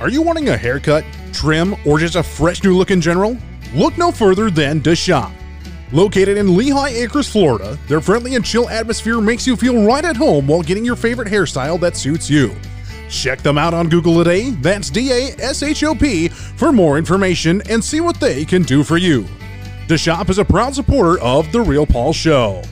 Are you wanting a haircut, trim, or just a fresh new look in general? Look no further than The Shop. Located in Lehigh Acres, Florida, their friendly and chill atmosphere makes you feel right at home while getting your favorite hairstyle that suits you. Check them out on Google today, that's D A S H O P, for more information and see what they can do for you. The Shop is a proud supporter of The Real Paul Show.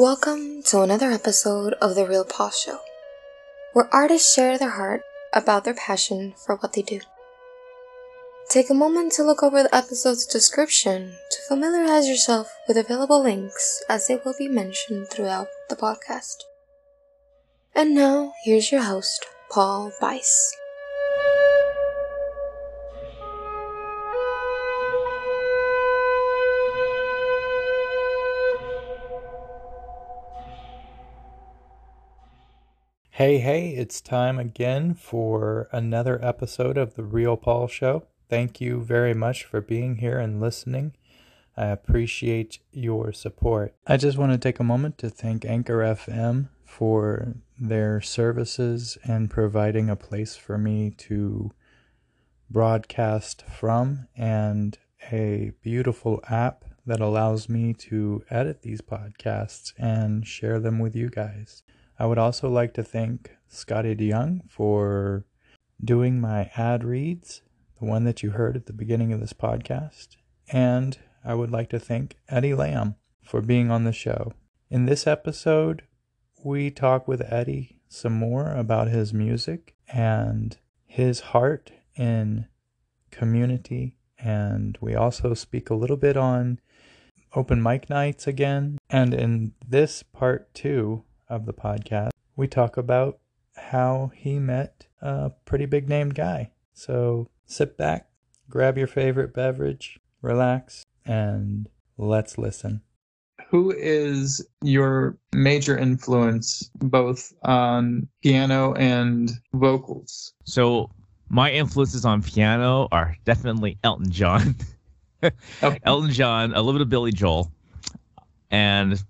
Welcome to another episode of The Real Paul Show, where artists share their heart about their passion for what they do. Take a moment to look over the episode's description to familiarize yourself with available links as they will be mentioned throughout the podcast. And now, here's your host, Paul Weiss. Hey, hey, it's time again for another episode of The Real Paul Show. Thank you very much for being here and listening. I appreciate your support. I just want to take a moment to thank Anchor FM for their services and providing a place for me to broadcast from and a beautiful app that allows me to edit these podcasts and share them with you guys. I would also like to thank Scotty DeYoung for doing my ad reads, the one that you heard at the beginning of this podcast. And I would like to thank Eddie Lam for being on the show. In this episode, we talk with Eddie some more about his music and his heart in community. And we also speak a little bit on open mic nights again. And in this part two, of the podcast, we talk about how he met a pretty big named guy. So sit back, grab your favorite beverage, relax, and let's listen. Who is your major influence both on piano and vocals? So my influences on piano are definitely Elton John. okay. Elton John, a little bit of Billy Joel, and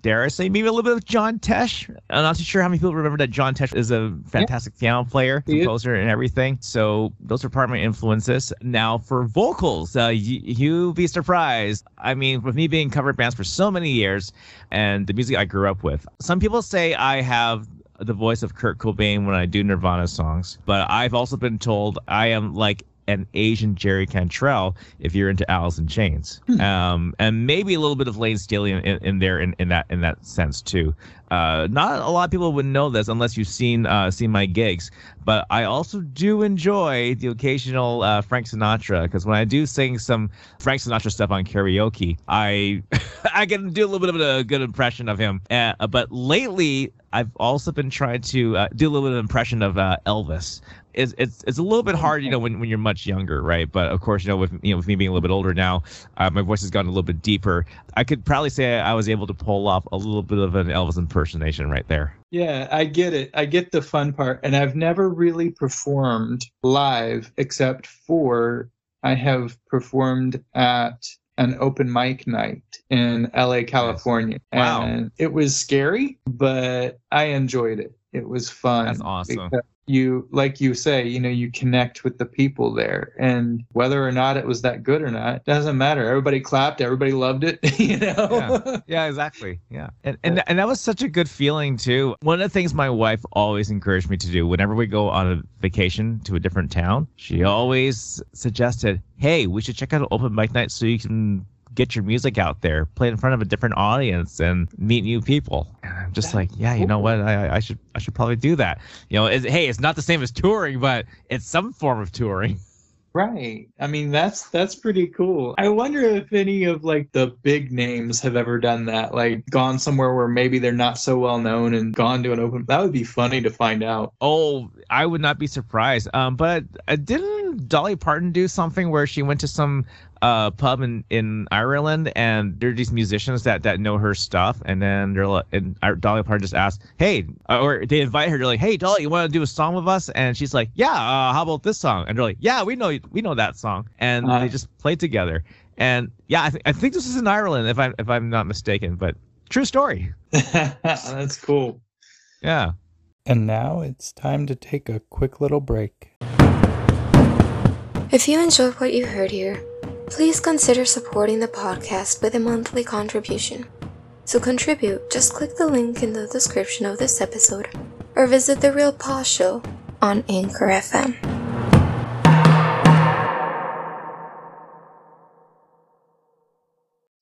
dare I say, maybe a little bit of John Tesh. I'm not too sure how many people remember that John Tesh is a fantastic yeah. piano player, composer, and everything. So those are part of my influences. Now for vocals, uh, you, you'd be surprised. I mean, with me being cover bands for so many years, and the music I grew up with, some people say I have the voice of Kurt Cobain when I do Nirvana songs, but I've also been told I am like an Asian Jerry Cantrell if you're into Alice in Chains, hmm. um, and maybe a little bit of Layne Staley in, in, there in, in that in that sense too. Uh, not a lot of people would know this unless you've seen uh, seen my gigs, but I also do enjoy the occasional uh, Frank Sinatra because when I do sing some Frank Sinatra stuff on karaoke, I I can do a little bit of a good impression of him. Uh, but lately, I've also been trying to uh, do a little bit of impression of uh, Elvis it's it's it's a little bit hard, you know, when, when you're much younger, right? But of course, you know, with you know, with me being a little bit older now, uh, my voice has gotten a little bit deeper. I could probably say I was able to pull off a little bit of an Elvis impersonation right there. Yeah, I get it. I get the fun part, and I've never really performed live except for I have performed at an open mic night in LA, California. Wow. And it was scary, but I enjoyed it. It was fun. That's awesome you like you say you know you connect with the people there. And whether or not it was that good or not doesn't matter. Everybody clapped. Everybody loved it you know? Yeah, yeah exactly. Yeah. And, and and that was such a good feeling too. One of the things my wife always encouraged me to do whenever we go on a vacation to a different town she always suggested hey we should check out an open mic night so you can get your music out there, play in front of a different audience, and meet new people. And I'm just That's like, yeah, cool. you know what? I, I should I should probably do that. You know, it's, hey, it's not the same as touring, but it's some form of touring. Right. I mean, that's that's pretty cool. I wonder if any of like the big names have ever done that, like gone somewhere where maybe they're not so well known and gone to an open. That would be funny to find out. Oh, I would not be surprised. Um, but I didn't didn't Dolly Parton do something where she went to some uh, pub in, in Ireland and there are these musicians that, that know her stuff and then they're like, and Dolly Parton just asked, hey, uh, or they invite her. They're like, hey, Dolly, you want to do a song with us? And she's like, yeah. Uh, how about this song? And they're like, yeah, we know we know that song. And uh, they just played together. And yeah, I, th- I think this is in Ireland if I'm if I'm not mistaken, but true story. That's cool. Yeah. And now it's time to take a quick little break. If you enjoyed what you heard here, please consider supporting the podcast with a monthly contribution. To contribute, just click the link in the description of this episode or visit The Real Paul Show on Anchor FM.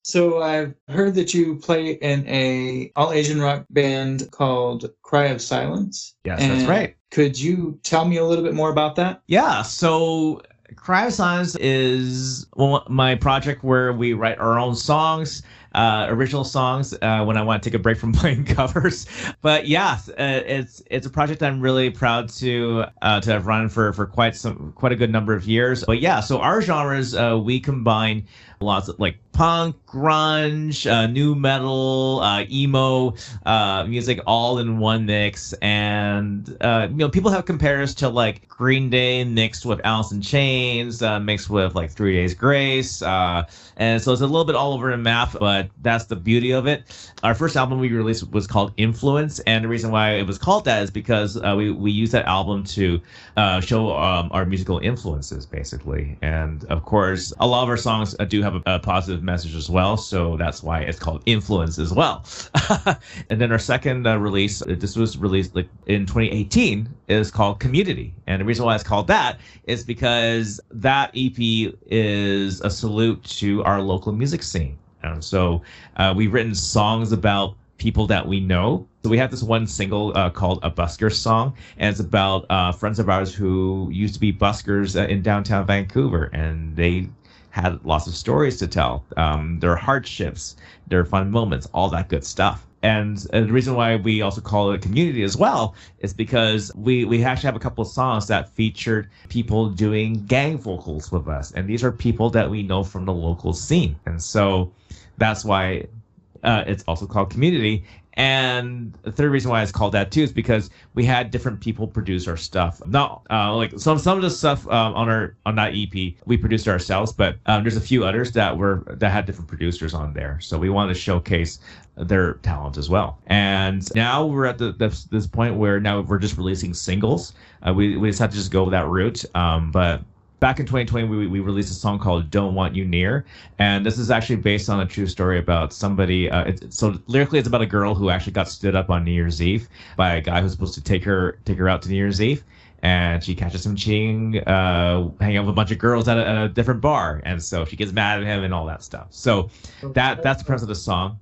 So I've heard that you play in a all Asian rock band called Cry of Silence. Yes, that's right. Could you tell me a little bit more about that? Yeah. So Cry is my project where we write our own songs, uh, original songs, uh, when I want to take a break from playing covers. But yeah, uh, it's it's a project I'm really proud to uh, to have run for for quite some quite a good number of years. But yeah, so our genres uh, we combine lots of like punk, grunge, uh, nu metal, emo music all in one mix. And, you know, people have compares to like Green Day mixed with Alice in Chains, mixed with like Three Days Grace. And so it's a little bit all over the map, but that's the beauty of it. Our first album we released was called Influence. And the reason why it was called that is because we, we used that album to show um, our musical influences, basically. And of course, a lot of our songs do have a, a positive message as well. So that's why it's called Influence as well. and then our second uh, release, uh, this was released like in 2018, is called Community. And the reason why it's called that is because that EP is a salute to our local music scene. And so uh, we've written songs about people that we know. So we have this one single uh, called "A Busker Song," and it's about uh, friends of ours who used to be buskers uh, in downtown Vancouver, and they had lots of stories to tell. Um, their hardships, their fun moments, all that good stuff. And, and, the reason why we also call it a community as well is because we, we actually have a couple of songs that featured people doing gang vocals with us. And these are people that we know from the local scene. And so that's why uh, it's also called community. And the third reason why it's called that too is because we had different people produce our stuff. Not uh, like some some of the stuff um, on our on that EP we produced ourselves, but um, there's a few others that were that had different producers on there. So we wanted to showcase their talent as well. And now we're at the this, this point where now we're just releasing singles. Uh, we we just have to just go that route. Um, but back in 2020 we, we released a song called don't want you near and this is actually based on a true story about somebody uh, it, so lyrically it's about a girl who actually got stood up on new year's eve by a guy who's supposed to take her take her out to new year's eve and she catches him cheating uh, hanging out with a bunch of girls at a, at a different bar and so she gets mad at him and all that stuff. So that that's the premise of the song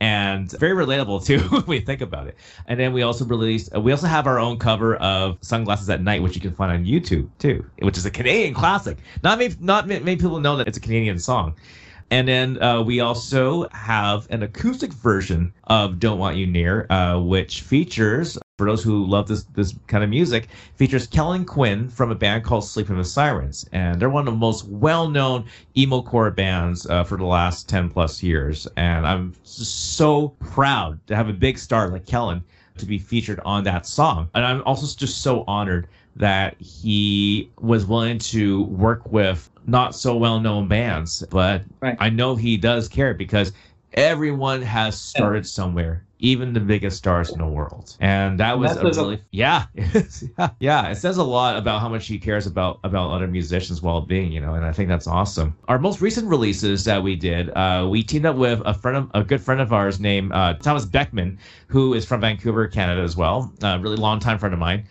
and very relatable too when we think about it. And then we also released, uh, we also have our own cover of Sunglasses at Night, which you can find on YouTube too, which is a Canadian classic. Not many, not many people know that it's a Canadian song. And then uh, we also have an acoustic version of "Don't Want You Near," uh, which features for those who love this this kind of music, features Kellin Quinn from a band called Sleeping with Sirens, and they're one of the most well-known emo core bands uh, for the last ten plus years. And I'm so proud to have a big star like Kellin to be featured on that song. And I'm also just so honored that he was willing to work with not so well-known bands, but right. I know he does care because everyone has started somewhere even the biggest stars in the world. And that was that a really a- yeah. Yeah it says a lot about how much he cares about about other musicians well-being you know and i think that's awesome. Our most recent releases that we did uh, we teamed up with a friend of a good friend of ours named uh, thomas beckman who is from vancouver canada as well a really long time friend of mine.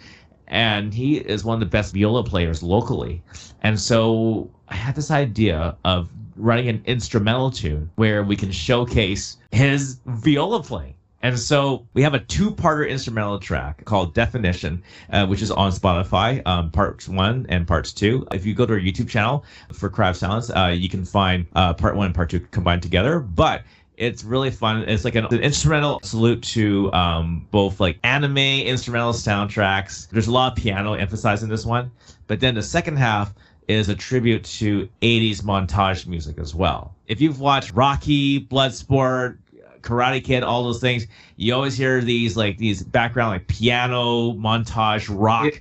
And he is one of the best viola players locally. And so i had this idea of writing an instrumental tune where we can showcase his viola playing. And so we have a two-parter instrumental track called Definition, uh, which is on Spotify, um, parts one and parts two. If you go to our YouTube channel for of Silence, uh, you can find uh, part one and part two combined together. But it's really fun. It's like an, an instrumental salute to um, both like anime instrumental soundtracks. There's a lot of piano emphasized in this one. But then the second half is a tribute to 80s montage music as well. If you've watched Rocky, Bloodsport, Karate Kid, all those things, you always hear these like these background like piano montage rock. Yeah.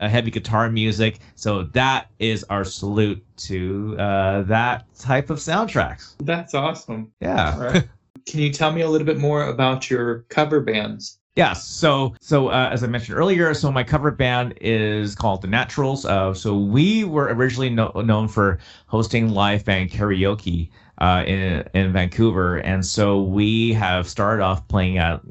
Uh, heavy guitar music. So that is our salute to uh, that type of soundtracks. That's awesome. Yeah. Right. Can you tell me a little bit more about your cover bands? Yes. So, so uh, as I mentioned earlier, so my cover band is called The Naturals. Uh, so we were originally no- known for hosting live band karaoke uh, in in Vancouver, and so we have started off playing at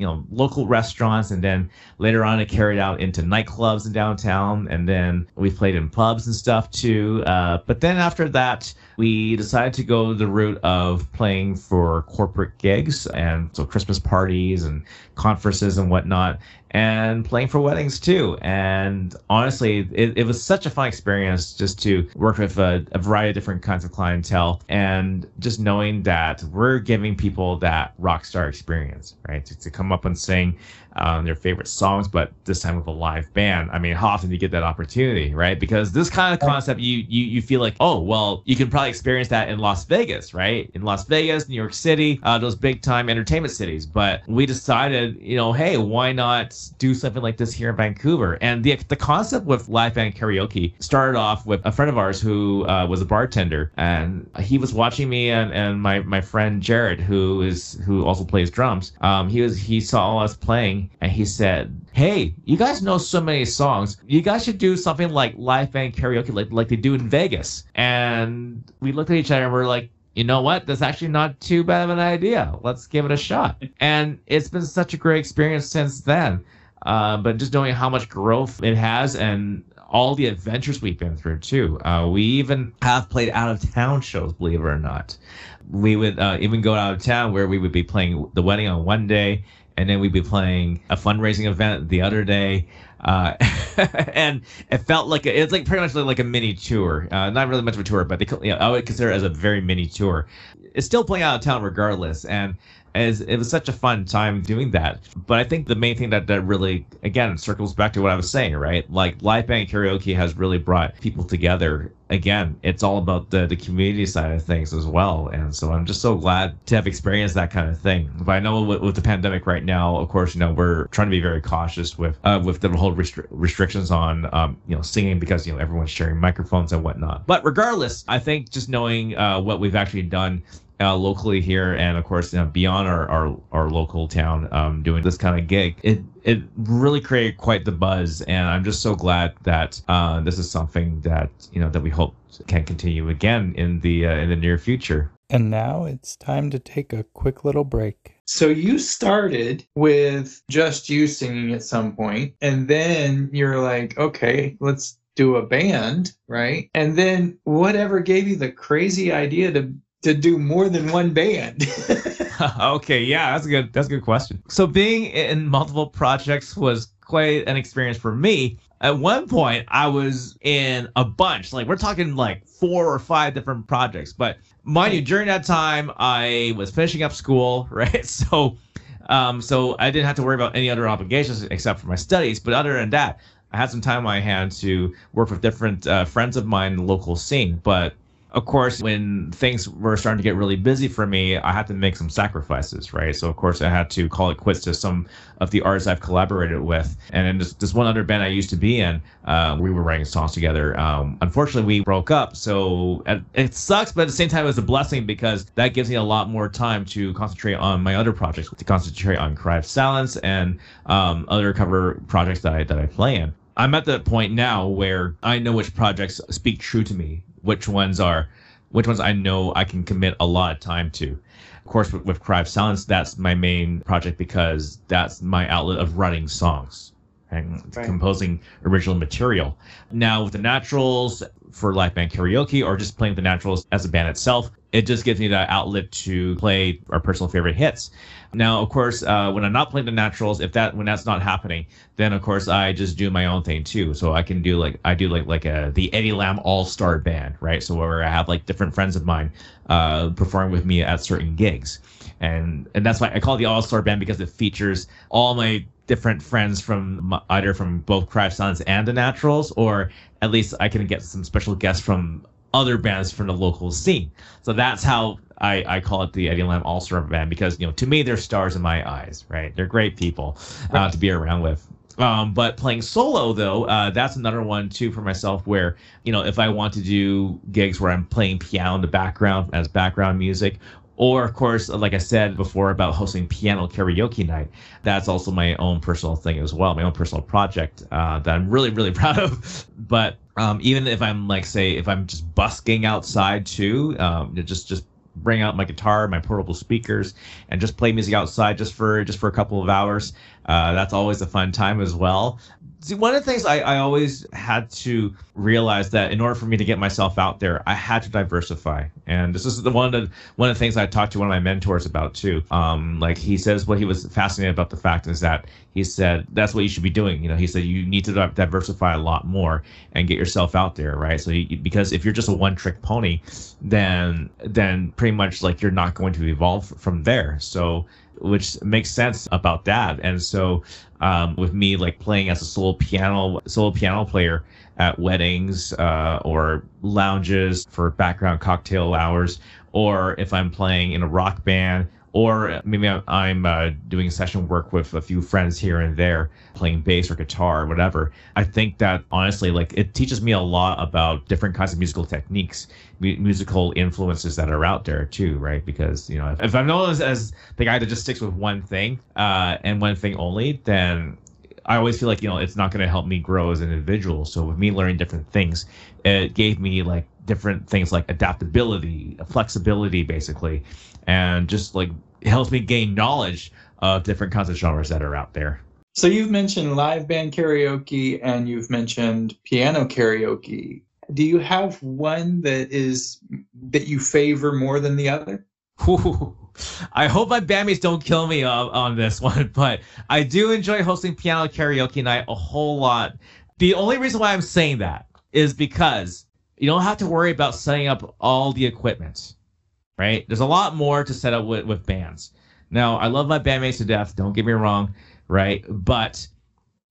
you know local restaurants and then later on it carried out into nightclubs in downtown and then we played in pubs and stuff too uh, but then after that we decided to go the route of playing for corporate gigs and so christmas parties and conferences and whatnot and playing for weddings too. And honestly, it, it was such a fun experience just to work with a, a, variety of different kinds of clientele and just knowing that we're giving people that rock star experience, right? To, to come up and sing um, their favorite songs, but this time with a live band. I mean, how often do you get that opportunity, right? Because this kind of concept, you you you feel like, oh, well, you can probably experience that in Las Vegas, right? In Las Vegas, New York City, uh, those big time entertainment cities. But we decided, you know, hey, why not do something like this here in Vancouver? And the the concept with live band karaoke started off with a friend of ours who uh, was a bartender, and he was watching me and, and my my friend Jared, who is who also plays drums. Um, he was he saw us playing and he said, Hey, you guys know so many songs. You guys should do something like live band karaoke like, like they do in Vegas. And we looked at each other and we're like, you know what? That's actually not too bad of an idea. Let's give it a shot. And it's been such a great experience since then. Uh, but just knowing how much growth it has and all the adventures we've been through too. Uh, we even have played out of town shows, believe it or not. We would uh, even go out of town where we would be playing the wedding on one day and then we'd be playing a fundraising event the other day. Uh, and it felt like a, it's like pretty much like a mini tour. Uh, not really much of a tour, but they, you know, I would consider it as a very mini tour. It's still playing out of town regardless, and as it was such a fun time doing that. But I think the main thing that, that really, again, circles back to what I was saying, right? Like live band karaoke has really brought people together. Again, it's all about the, the community side of things as well. And so I'm just so glad to have experienced that kind of thing. But I know with, with the pandemic right now, of course, you know, we're trying to be very cautious with uh, with the whole restri- restrictions on, um, you know, singing because, you know, everyone's sharing microphones and whatnot. But regardless, I think just knowing uh, what we've actually done uh, locally here and of course you know, beyond our, our, our local town um, doing this kind of gig. It it really created quite the buzz and i'm just so glad that uh, this is something that you know that we hope can continue again in the uh, in the near future. And now it's time to take a quick little break. So you started with just you singing at some point and then you're like okay let's do a band right? And then whatever gave you the crazy idea to to do more than one band? okay, yeah, that's a good that's a good question. So being in multiple projects was quite an experience for me. At one point, I was in a bunch. Like we're talking like four or five different projects. But mind you, during that time, I was finishing up school, right? So, um, so I didn't have to worry about any other obligations except for my studies. But other than that, I had some time on my hands to work with different uh, friends of mine in the local scene. But of course, when things were starting to get really busy for me, I had to make some sacrifices, right? So, of course, I had to call it quits to some of the artists I've collaborated with. And in this, this one other band I used to be in, uh, we were writing songs together. Um, unfortunately, we broke up. So it sucks, but at the same time, it was a blessing because that gives me a lot more time to concentrate on my other projects, to concentrate on Cry of Silence and um, other cover projects that I, that I play in. I'm at the point now where I know which projects speak true to me which ones are which ones I know I can commit a lot of time to. Of course, with, with Cry of Silence, that's my main project because that's my outlet of writing songs and right. composing original material. Now, with the Naturals for live band karaoke or just playing the Naturals as a band itself, it just gives me that outlet to play our personal favorite hits. Now, of course, uh, when I'm not playing the naturals, if that when that's not happening, then of course I just do my own thing too. So I can do like I do like like a the Eddie Lam All Star Band, right? So where I have like different friends of mine uh, performing with me at certain gigs, and and that's why I call it the All Star Band because it features all my different friends from either from both Cry Silence and the Naturals, or at least I can get some special guests from other bands from the local scene. So that's how I, I call it the Eddie Lam All Star Band because you know to me they're stars in my eyes, right? They're great people uh, to be around with. Um, but playing solo though, uh, that's another one too for myself where you know if I want to do gigs where I'm playing piano in the background as background music, or, of course, like I said before about hosting piano karaoke night, that's also my own personal thing as well, my own personal project uh, that I'm really, really proud of. But um, even if I'm like, say, if I'm just busking outside too, um, just just bring out my guitar, my portable speakers, and just play music outside just for just for a couple of hours. Uh, that's always a fun time as well. See, one of the things I, I always had to realize that in order for me to get myself out there, I had to diversify. And this is the one of the one of the things I talked to one of my mentors about too. Um, like he says, what he was fascinated about the fact is that he said that's what you should be doing. You know, he said you need to diversify a lot more and get yourself out there, right? So because if you're just a one trick pony, then then pretty much like you're not going to evolve from there. So which makes sense about that. And so um, with me like playing as a solo piano solo piano player at weddings uh, or lounges for background cocktail hours, or if I'm playing in a rock band or maybe I'm uh, doing session work with a few friends here and there, playing bass or guitar or whatever. I think that honestly, like it teaches me a lot about different kinds of musical techniques, mu- musical influences that are out there too, right? Because you know, if, if I'm known as, as, the guy that just sticks with one thing uh, and one thing only, then I always feel like you know it's not going to help me grow as an individual. So with me learning different things, it gave me like different things like adaptability, flexibility, basically, and just like helps me gain knowledge of different kinds of genres that are out there. So you've mentioned live band karaoke and you've mentioned piano karaoke. Do you have one that is that you favor more than the other? Ooh, I hope my bandmates don't kill me on, on this one, but I do enjoy hosting piano karaoke night a whole lot. The only reason why I'm saying that is because you don't have to worry about setting up all the equipment right? There's a lot more to set up with, with bands. Now, I love my bandmates to death, don't get me wrong, right? But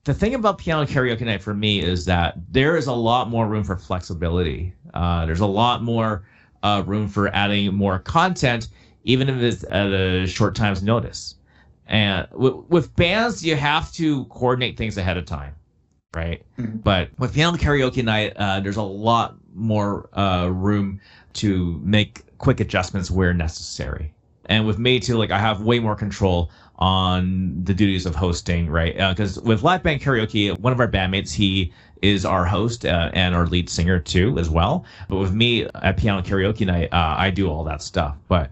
the thing about piano karaoke night for me is that there is a lot more room for flexibility. Uh, there's a lot more uh, room for adding more content, even if it's at a short time's notice. And w- with bands, you have to coordinate things ahead of time, right? Mm-hmm. But with piano karaoke night, uh, there's a lot more uh, room to make quick adjustments where necessary. And with me too, like I have way more control on the duties of hosting, right? Because uh, with live band karaoke, one of our bandmates, he is our host uh, and our lead singer too, as well. But with me at piano karaoke night, uh, I do all that stuff. But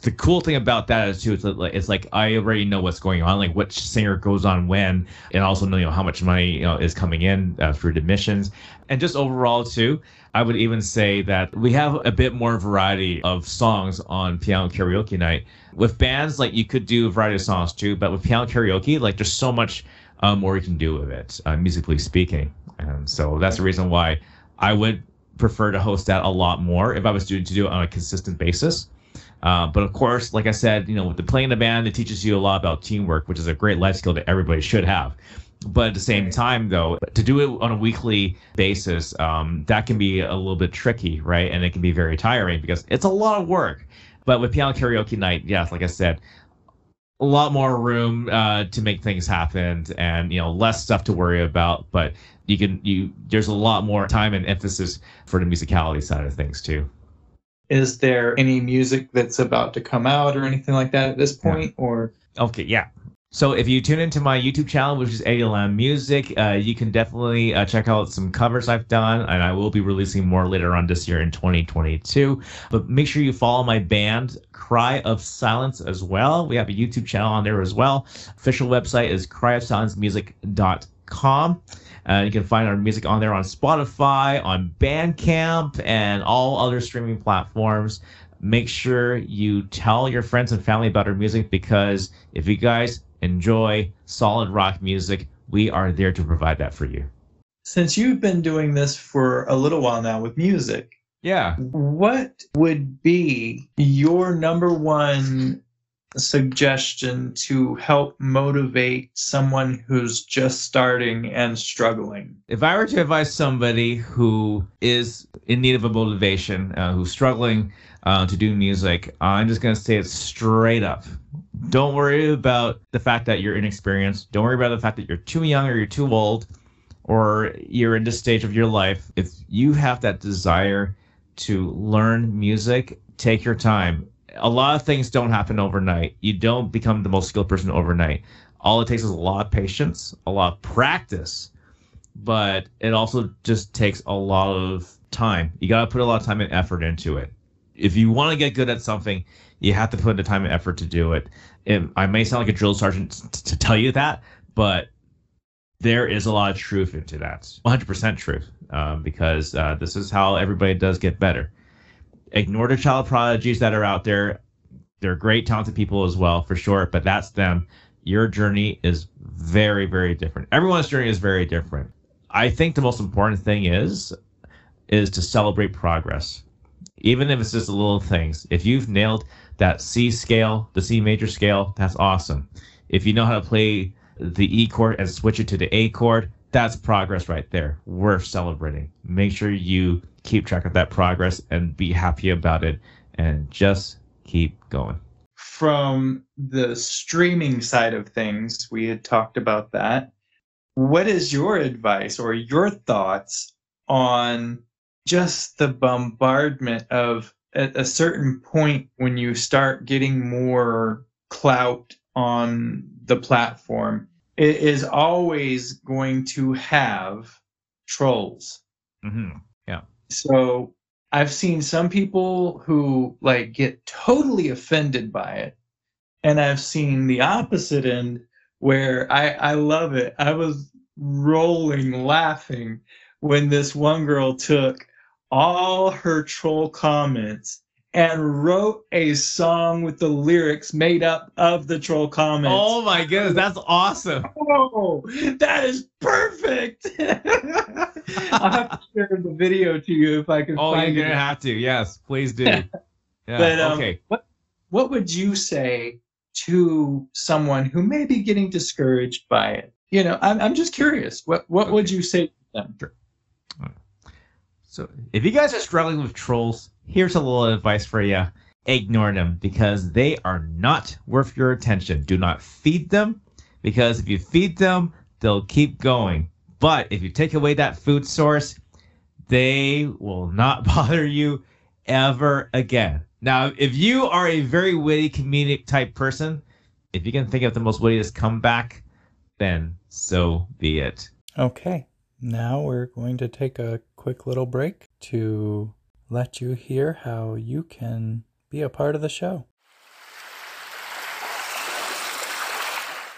the cool thing about that is too, it's like, it's like I already know what's going on, like which singer goes on when, and also know you know how much money you know is coming in uh, through admissions, and just overall too. I would even say that we have a bit more variety of songs on piano karaoke night. With bands, like you could do a variety of songs too, but with piano karaoke, like there's so much uh, more you can do with it, uh, musically speaking. And so that's the reason why I would prefer to host that a lot more if I was doing to do it on a consistent basis. Uh, but of course, like I said, you know, with the playing the band, it teaches you a lot about teamwork, which is a great life skill that everybody should have. But at the same time, though, to do it on a weekly basis, um, that can be a little bit tricky, right? And it can be very tiring because it's a lot of work. But with piano karaoke night, yes, like I said, a lot more room uh, to make things happen, and you know, less stuff to worry about. But you can you there's a lot more time and emphasis for the musicality side of things too. Is there any music that's about to come out or anything like that at this point, yeah. or? Okay, yeah. So if you tune into my YouTube channel, which is alm Music, uh, you can definitely uh, check out some covers I've done, and I will be releasing more later on this year in 2022. But make sure you follow my band, Cry of Silence, as well. We have a YouTube channel on there as well. Official website is cryofsilencemusic.com. Uh, you can find our music on there on Spotify, on Bandcamp, and all other streaming platforms make sure you tell your friends and family about our music because if you guys enjoy solid rock music, we are there to provide that for you. Since you've been doing this for a little while now with music, yeah. What would be your number one suggestion to help motivate someone who's just starting and struggling? If I were to advise somebody who is in need of a motivation, uh, who's struggling uh, to do music, I'm just going to say it straight up. Don't worry about the fact that you're inexperienced. Don't worry about the fact that you're too young or you're too old or you're in this stage of your life. If you have that desire to learn music, take your time. A lot of things don't happen overnight. You don't become the most skilled person overnight. All it takes is a lot of patience, a lot of practice, but it also just takes a lot of time. You got to put a lot of time and effort into it. If you want to get good at something, you have to put the time and effort to do it. And I may sound like a drill sergeant to tell you that, but there is a lot of truth into that 100% truth um, because uh, this is how everybody does get better ignore the child prodigies that are out there. They're great talented people as well for sure but that's them. Your journey is very very different. Everyone's journey is very different. I think the most important thing is is to celebrate progress. Even if it's just little things. If you've nailed that c scale the c major scale that's awesome. If you know how to play the E chord and switch it to the A chord, that's progress right there. Worth celebrating. Make sure you keep track of that progress and be happy about it and just keep going. From the streaming side of things, we had talked about that. What is your advice or your thoughts on just the bombardment of at a certain point when you start getting more clout on the platform, it is always going to have trolls. Mm-hmm. So I've seen some people who like get totally offended by it, and I've seen the opposite end where I I love it. I was rolling laughing when this one girl took all her troll comments and wrote a song with the lyrics made up of the troll comments. Oh my goodness, that's awesome. Oh, that is perfect. I'll have to share the video to you if I can oh, find you're gonna have to. Yes, please do. Yeah. But um, okay. what what would you say to someone who may be getting discouraged by it? You know, I'm I'm just curious. What what would you say to them? So if you guys are struggling with trolls, here's a little advice for you. Ignore them because they are not worth your attention. Do not feed them because if you feed them, they'll keep going. But if you take away that food source, they will not bother you ever again. Now, if you are a very witty comedic type person, if you can think of the most wittiest comeback, then so be it. Okay, now we're going to take a quick little break to let you hear how you can be a part of the show.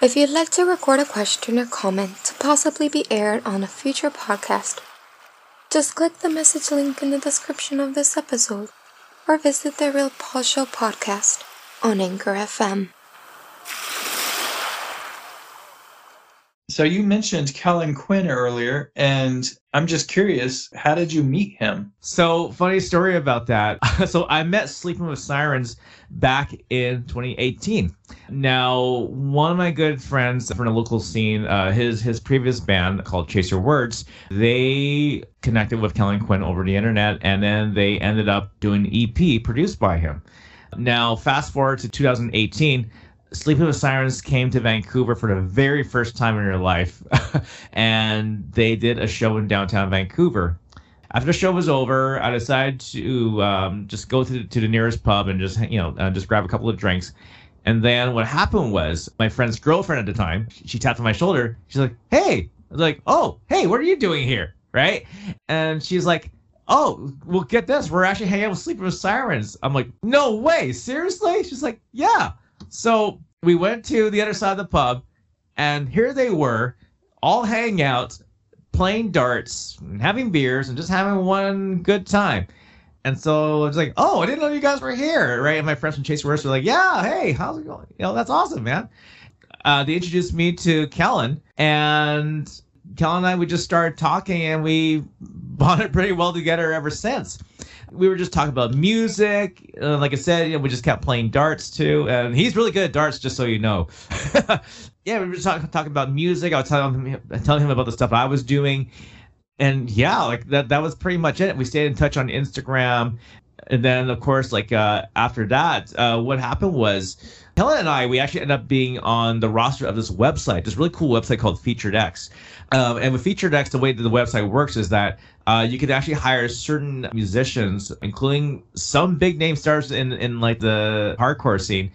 If you'd like to record a question or comment to possibly be aired on a future podcast, just click the message link in the description of this episode or visit the Real Paul Show podcast on Anchor FM. So you mentioned Kellin Quinn earlier, and I'm just curious, how did you meet him? So funny story about that. so I met Sleeping with Sirens back in 2018. Now, one of my good friends from the local scene, uh, his his previous band called Chaser Words, they connected with Kellin Quinn over the internet, and then they ended up doing an EP produced by him. Now, fast forward to 2018. Sleeping with Sirens came to Vancouver for the very first time in their life, and they did a show in downtown Vancouver. After the show was over, I decided to um, just go to the, to the nearest pub and just you know uh, just grab a couple of drinks. And then what happened was my friend's girlfriend at the time, she tapped on my shoulder. She's like, "Hey," I was like, "Oh, hey, what are you doing here?" Right? And she's like, "Oh, well, get this, we're actually hanging out with Sleeping with Sirens." I'm like, "No way, seriously?" She's like, "Yeah." So we went to the other side of the pub, and here they were, all hanging out, playing darts, and having beers, and just having one good time. And so it's like, oh, I didn't know you guys were here, right? And my friends from Chase Worst were like, yeah, hey, how's it going? You know, that's awesome, man. Uh, they introduced me to Kellin, and Kellin and I we just started talking, and we bonded pretty well together ever since. We were just talking about music. Uh, like I said, you know, we just kept playing darts too, and he's really good at darts, just so you know. yeah, we were just talking talking about music. I was telling him telling him about the stuff I was doing, and yeah, like that that was pretty much it. We stayed in touch on Instagram, and then of course, like uh, after that, uh, what happened was. Kellin and I, we actually ended up being on the roster of this website, this really cool website called Featured X. Um, and with Featured X, the way that the website works is that uh, you could actually hire certain musicians, including some big name stars in in like the hardcore scene,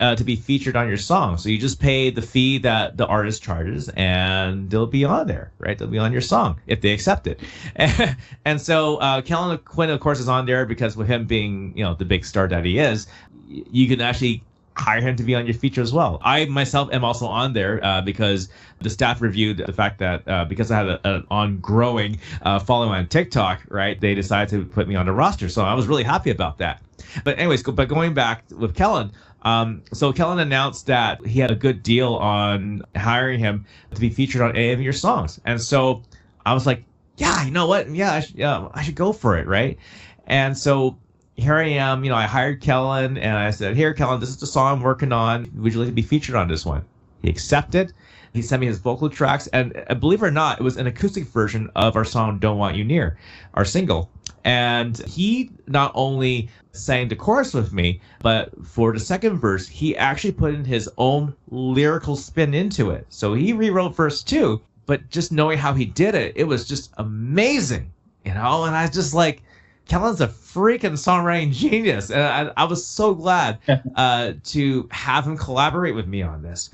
uh, to be featured on your song. So you just pay the fee that the artist charges, and they'll be on there, right? They'll be on your song if they accept it. And, so uh, Kellin Quinn, of course, is on there because with him being, you know, the big star that he is, you can actually hire him to be on your feature as well. I myself am also on there uh, because the staff reviewed the fact that uh, because I had an on growing uh, following on TikTok, right? They decided to put me on the roster, so I was really happy about that. But anyways, go, but going back with Kellin. Um, so Kellin announced that he had a good deal on hiring him to be featured on any of your songs, and so I was like, yeah, you know what? Yeah, I yeah, I should go for it, right? And so here I am, you know, I hired Kellin and I said, Here, Kellin, this is the song I'm working on. Would you like to be featured on this one? He accepted. He sent me his vocal tracks, and uh, believe it or not, it was an acoustic version of our song "Don't Want You Near," our single. And he not only sang the chorus with me, but for the second verse, he actually put in his own lyrical spin into it. So he rewrote verse two, but just knowing how he did it, it was just amazing, you know. And I was just like, Kellin's a freaking songwriting genius, and I, I was so glad uh, to have him collaborate with me on this.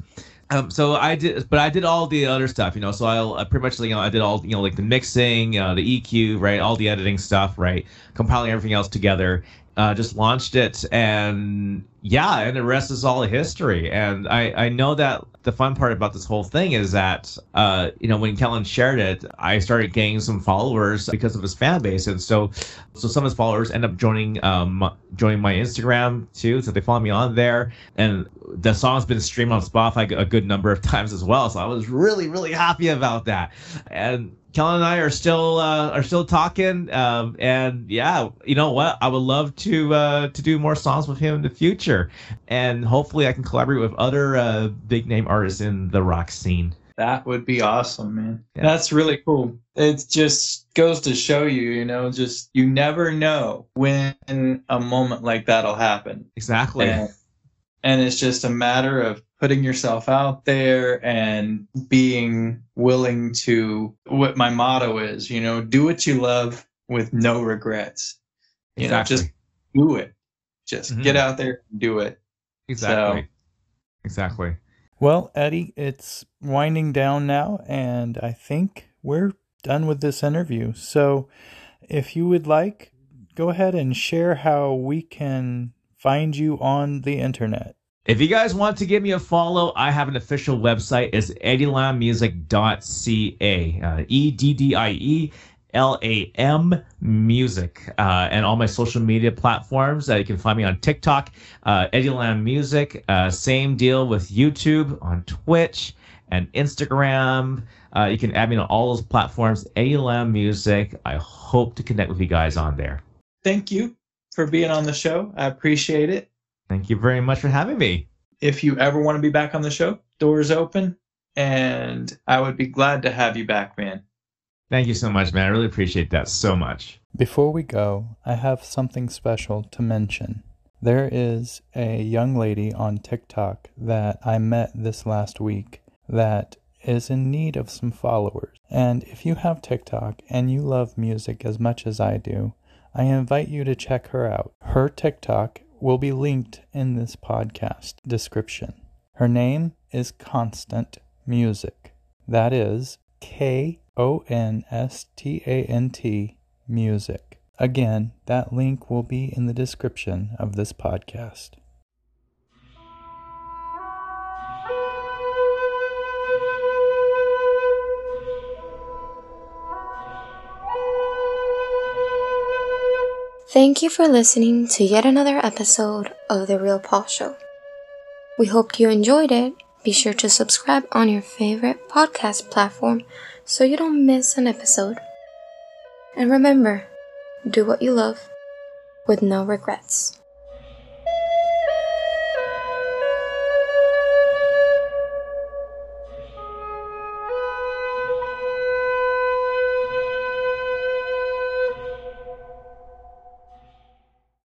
Um, so I did, but I did all the other stuff, you know. So I, I pretty much, you know, I did all, you know, like the mixing, uh, the EQ, right, all the editing stuff, right, compiling everything else together. Uh, just launched it, and yeah, and the rest is all history. And I, I know that the fun part about this whole thing is that, uh, you know, when Kellin shared it, I started gaining some followers because of his fan base, and so, so some of his followers end up joining, um, joining my Instagram too. So they follow me on there, and the song's been streamed on Spotify a good number of times as well. So I was really, really happy about that, and Kellin and I are still uh, are still talking, um, and yeah, you know what? I would love to uh, to do more songs with him in the future, and hopefully I can collaborate with other uh, big name artists in the rock scene. That would be awesome, man. Yeah. That's really cool. It just goes to show you, you know, just you never know when a moment like that'll happen. Exactly. And, and it's just a matter of putting yourself out there and being willing to what my motto is you know do what you love with no regrets. You exactly. know just do it. Just mm-hmm. get out there and do it. Exactly. So, exactly. Well eddie it's winding down now and i think we're done with this interview. So if you would like go ahead and share how we can find you on the internet if you guys want to give me a follow, I have an official website. It's eddielammusic.ca. Uh, E D D I E L A M Music. Uh, and all my social media platforms. Uh, you can find me on TikTok, uh, Eddie Lam Music. Uh, same deal with YouTube, on Twitch, and Instagram. Uh, you can add me on all those platforms, Eddie Lam Music. I hope to connect with you guys on there. Thank you for being on the show. I appreciate it. Thank you very much for having me. If you ever want to be back on the show, doors open, and I would be glad to have you back, man. Thank you so much, man. I really appreciate that so much. Before we go, I have something special to mention. There is a young lady on TikTok that I met this last week that is in need of some followers. And if you have TikTok and you love music as much as I do, I invite you to check her out. Her TikTok will be linked in this podcast description. Her name is Konstant Music. That is K O N S T A N T Music. Again, that link will be in the description of this podcast. Thank you for listening to yet another episode of The Real Paul Show. We hope you enjoyed it. Be sure to subscribe on your favorite podcast platform so you don't miss an episode. And remember, do what you love with no regrets.